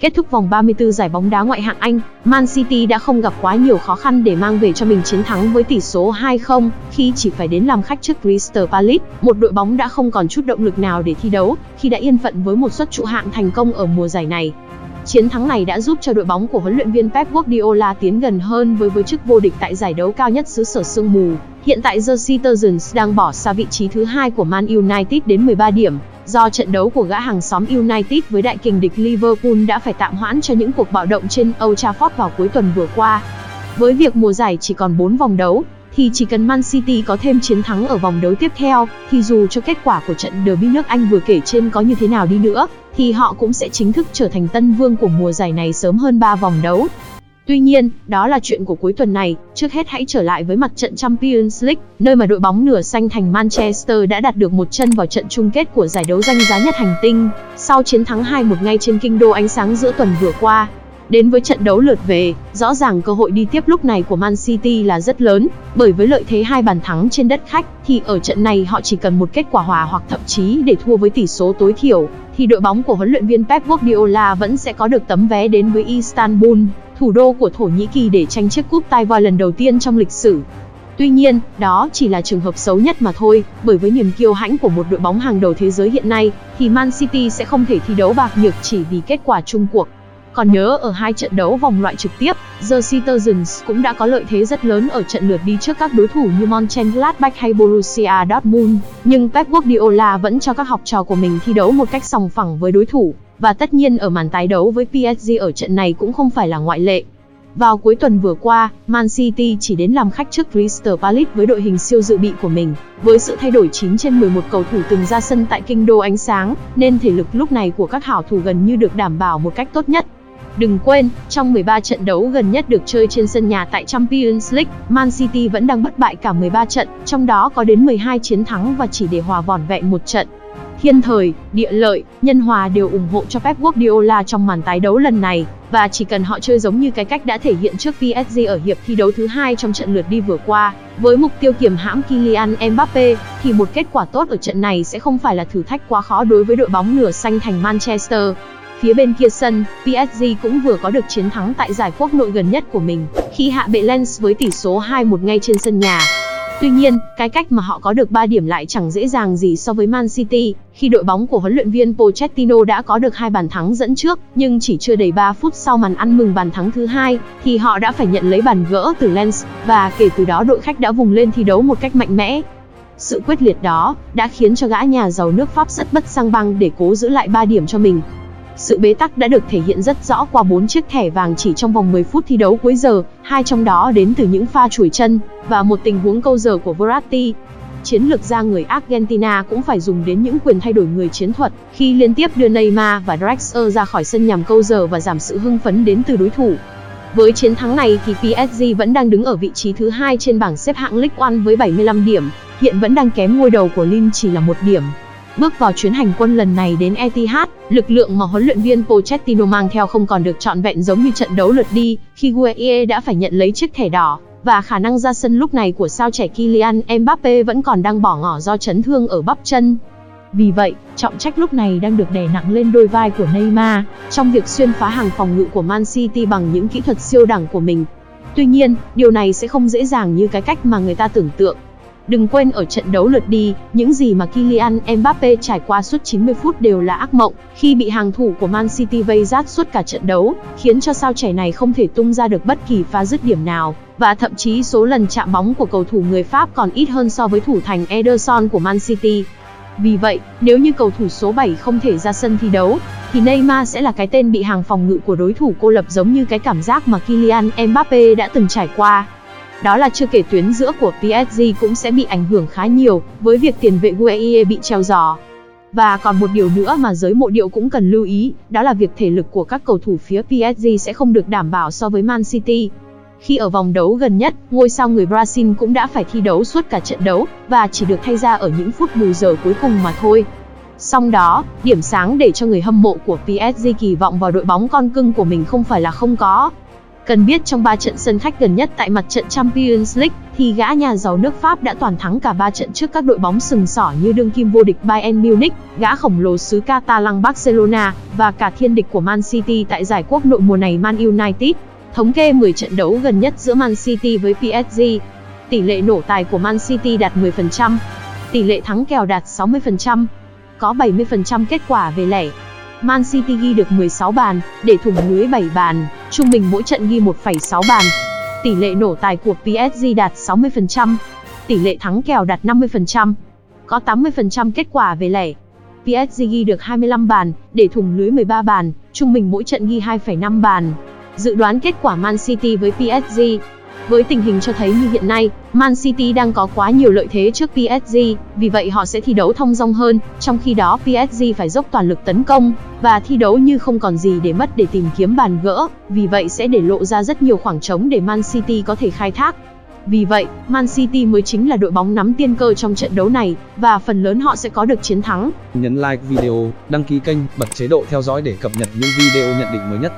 Kết thúc vòng 34 giải bóng đá ngoại hạng Anh, Man City đã không gặp quá nhiều khó khăn để mang về cho mình chiến thắng với tỷ số 2-0 khi chỉ phải đến làm khách trước Crystal Palace, một đội bóng đã không còn chút động lực nào để thi đấu khi đã yên phận với một suất trụ hạng thành công ở mùa giải này. Chiến thắng này đã giúp cho đội bóng của huấn luyện viên Pep Guardiola tiến gần hơn với với chức vô địch tại giải đấu cao nhất xứ sở sương mù. Hiện tại The Citizens đang bỏ xa vị trí thứ hai của Man United đến 13 điểm, do trận đấu của gã hàng xóm United với đại kình địch Liverpool đã phải tạm hoãn cho những cuộc bạo động trên Old Trafford vào cuối tuần vừa qua. Với việc mùa giải chỉ còn 4 vòng đấu, thì chỉ cần Man City có thêm chiến thắng ở vòng đấu tiếp theo, thì dù cho kết quả của trận derby nước Anh vừa kể trên có như thế nào đi nữa, thì họ cũng sẽ chính thức trở thành tân vương của mùa giải này sớm hơn 3 vòng đấu. Tuy nhiên, đó là chuyện của cuối tuần này, trước hết hãy trở lại với mặt trận Champions League, nơi mà đội bóng nửa xanh thành Manchester đã đạt được một chân vào trận chung kết của giải đấu danh giá nhất hành tinh, sau chiến thắng 2-1 ngay trên kinh đô ánh sáng giữa tuần vừa qua. Đến với trận đấu lượt về, rõ ràng cơ hội đi tiếp lúc này của Man City là rất lớn, bởi với lợi thế hai bàn thắng trên đất khách, thì ở trận này họ chỉ cần một kết quả hòa hoặc thậm chí để thua với tỷ số tối thiểu, thì đội bóng của huấn luyện viên Pep Guardiola vẫn sẽ có được tấm vé đến với Istanbul, thủ đô của Thổ Nhĩ Kỳ để tranh chiếc cúp tai voi lần đầu tiên trong lịch sử. Tuy nhiên, đó chỉ là trường hợp xấu nhất mà thôi, bởi với niềm kiêu hãnh của một đội bóng hàng đầu thế giới hiện nay, thì Man City sẽ không thể thi đấu bạc nhược chỉ vì kết quả chung cuộc. Còn nhớ ở hai trận đấu vòng loại trực tiếp, The Citizens cũng đã có lợi thế rất lớn ở trận lượt đi trước các đối thủ như Mönchengladbach hay Borussia Dortmund, nhưng Pep Guardiola vẫn cho các học trò của mình thi đấu một cách sòng phẳng với đối thủ, và tất nhiên ở màn tái đấu với PSG ở trận này cũng không phải là ngoại lệ. Vào cuối tuần vừa qua, Man City chỉ đến làm khách trước Crystal Palace với đội hình siêu dự bị của mình. Với sự thay đổi 9 trên 11 cầu thủ từng ra sân tại kinh đô ánh sáng, nên thể lực lúc này của các hảo thủ gần như được đảm bảo một cách tốt nhất. Đừng quên, trong 13 trận đấu gần nhất được chơi trên sân nhà tại Champions League, Man City vẫn đang bất bại cả 13 trận, trong đó có đến 12 chiến thắng và chỉ để hòa vỏn vẹn một trận. Thiên thời, địa lợi, nhân hòa đều ủng hộ cho Pep Guardiola trong màn tái đấu lần này, và chỉ cần họ chơi giống như cái cách đã thể hiện trước PSG ở hiệp thi đấu thứ hai trong trận lượt đi vừa qua, với mục tiêu kiềm hãm Kylian Mbappe, thì một kết quả tốt ở trận này sẽ không phải là thử thách quá khó đối với đội bóng nửa xanh thành Manchester. Phía bên kia sân, PSG cũng vừa có được chiến thắng tại giải quốc nội gần nhất của mình, khi hạ bệ Lens với tỷ số 2-1 ngay trên sân nhà. Tuy nhiên, cái cách mà họ có được 3 điểm lại chẳng dễ dàng gì so với Man City, khi đội bóng của huấn luyện viên Pochettino đã có được hai bàn thắng dẫn trước, nhưng chỉ chưa đầy 3 phút sau màn ăn mừng bàn thắng thứ hai, thì họ đã phải nhận lấy bàn gỡ từ Lens, và kể từ đó đội khách đã vùng lên thi đấu một cách mạnh mẽ. Sự quyết liệt đó đã khiến cho gã nhà giàu nước Pháp rất bất sang băng để cố giữ lại 3 điểm cho mình. Sự bế tắc đã được thể hiện rất rõ qua 4 chiếc thẻ vàng chỉ trong vòng 10 phút thi đấu cuối giờ, hai trong đó đến từ những pha chùi chân và một tình huống câu giờ của Verratti. Chiến lược gia người Argentina cũng phải dùng đến những quyền thay đổi người chiến thuật khi liên tiếp đưa Neymar và Drexler ra khỏi sân nhằm câu giờ và giảm sự hưng phấn đến từ đối thủ. Với chiến thắng này thì PSG vẫn đang đứng ở vị trí thứ hai trên bảng xếp hạng League One với 75 điểm, hiện vẫn đang kém ngôi đầu của Lille chỉ là một điểm. Bước vào chuyến hành quân lần này đến Etihad, lực lượng mà huấn luyện viên Pochettino mang theo không còn được trọn vẹn giống như trận đấu lượt đi, khi Gueye đã phải nhận lấy chiếc thẻ đỏ, và khả năng ra sân lúc này của sao trẻ Kylian Mbappe vẫn còn đang bỏ ngỏ do chấn thương ở bắp chân. Vì vậy, trọng trách lúc này đang được đè nặng lên đôi vai của Neymar, trong việc xuyên phá hàng phòng ngự của Man City bằng những kỹ thuật siêu đẳng của mình. Tuy nhiên, điều này sẽ không dễ dàng như cái cách mà người ta tưởng tượng. Đừng quên ở trận đấu lượt đi, những gì mà Kylian Mbappe trải qua suốt 90 phút đều là ác mộng, khi bị hàng thủ của Man City vây rát suốt cả trận đấu, khiến cho sao trẻ này không thể tung ra được bất kỳ pha dứt điểm nào, và thậm chí số lần chạm bóng của cầu thủ người Pháp còn ít hơn so với thủ thành Ederson của Man City. Vì vậy, nếu như cầu thủ số 7 không thể ra sân thi đấu, thì Neymar sẽ là cái tên bị hàng phòng ngự của đối thủ cô lập giống như cái cảm giác mà Kylian Mbappe đã từng trải qua. Đó là chưa kể tuyến giữa của PSG cũng sẽ bị ảnh hưởng khá nhiều, với việc tiền vệ Gueye bị treo giò. Và còn một điều nữa mà giới mộ điệu cũng cần lưu ý, đó là việc thể lực của các cầu thủ phía PSG sẽ không được đảm bảo so với Man City. Khi ở vòng đấu gần nhất, ngôi sao người Brazil cũng đã phải thi đấu suốt cả trận đấu, và chỉ được thay ra ở những phút bù giờ cuối cùng mà thôi. Song đó, điểm sáng để cho người hâm mộ của PSG kỳ vọng vào đội bóng con cưng của mình không phải là không có. Cần biết trong 3 trận sân khách gần nhất tại mặt trận Champions League, thì gã nhà giàu nước Pháp đã toàn thắng cả 3 trận trước các đội bóng sừng sỏ như đương kim vô địch Bayern Munich, gã khổng lồ xứ Catalan Barcelona, và cả thiên địch của Man City tại giải quốc nội mùa này Man United. Thống kê 10 trận đấu gần nhất giữa Man City với PSG. Tỷ lệ nổ tài của Man City đạt 10%. Tỷ lệ thắng kèo đạt 60%. Có 70% kết quả về lẻ. Man City ghi được 16 bàn, để thủng lưới 7 bàn, trung bình mỗi trận ghi 1,6 bàn. Tỷ lệ nổ tài của PSG đạt 60%, tỷ lệ thắng kèo đạt 50%, có 80% kết quả về lẻ. PSG ghi được 25 bàn, để thủng lưới 13 bàn, trung bình mỗi trận ghi 2,5 bàn. Dự đoán kết quả Man City với PSG với tình hình cho thấy như hiện nay, Man City đang có quá nhiều lợi thế trước PSG, vì vậy họ sẽ thi đấu thông dong hơn, trong khi đó PSG phải dốc toàn lực tấn công, và thi đấu như không còn gì để mất để tìm kiếm bàn gỡ, vì vậy sẽ để lộ ra rất nhiều khoảng trống để Man City có thể khai thác. Vì vậy, Man City mới chính là đội bóng nắm tiên cơ trong trận đấu này, và phần lớn họ sẽ có được chiến thắng. Nhấn like video, đăng ký kênh, bật chế độ theo dõi để cập nhật những video nhận định mới nhất.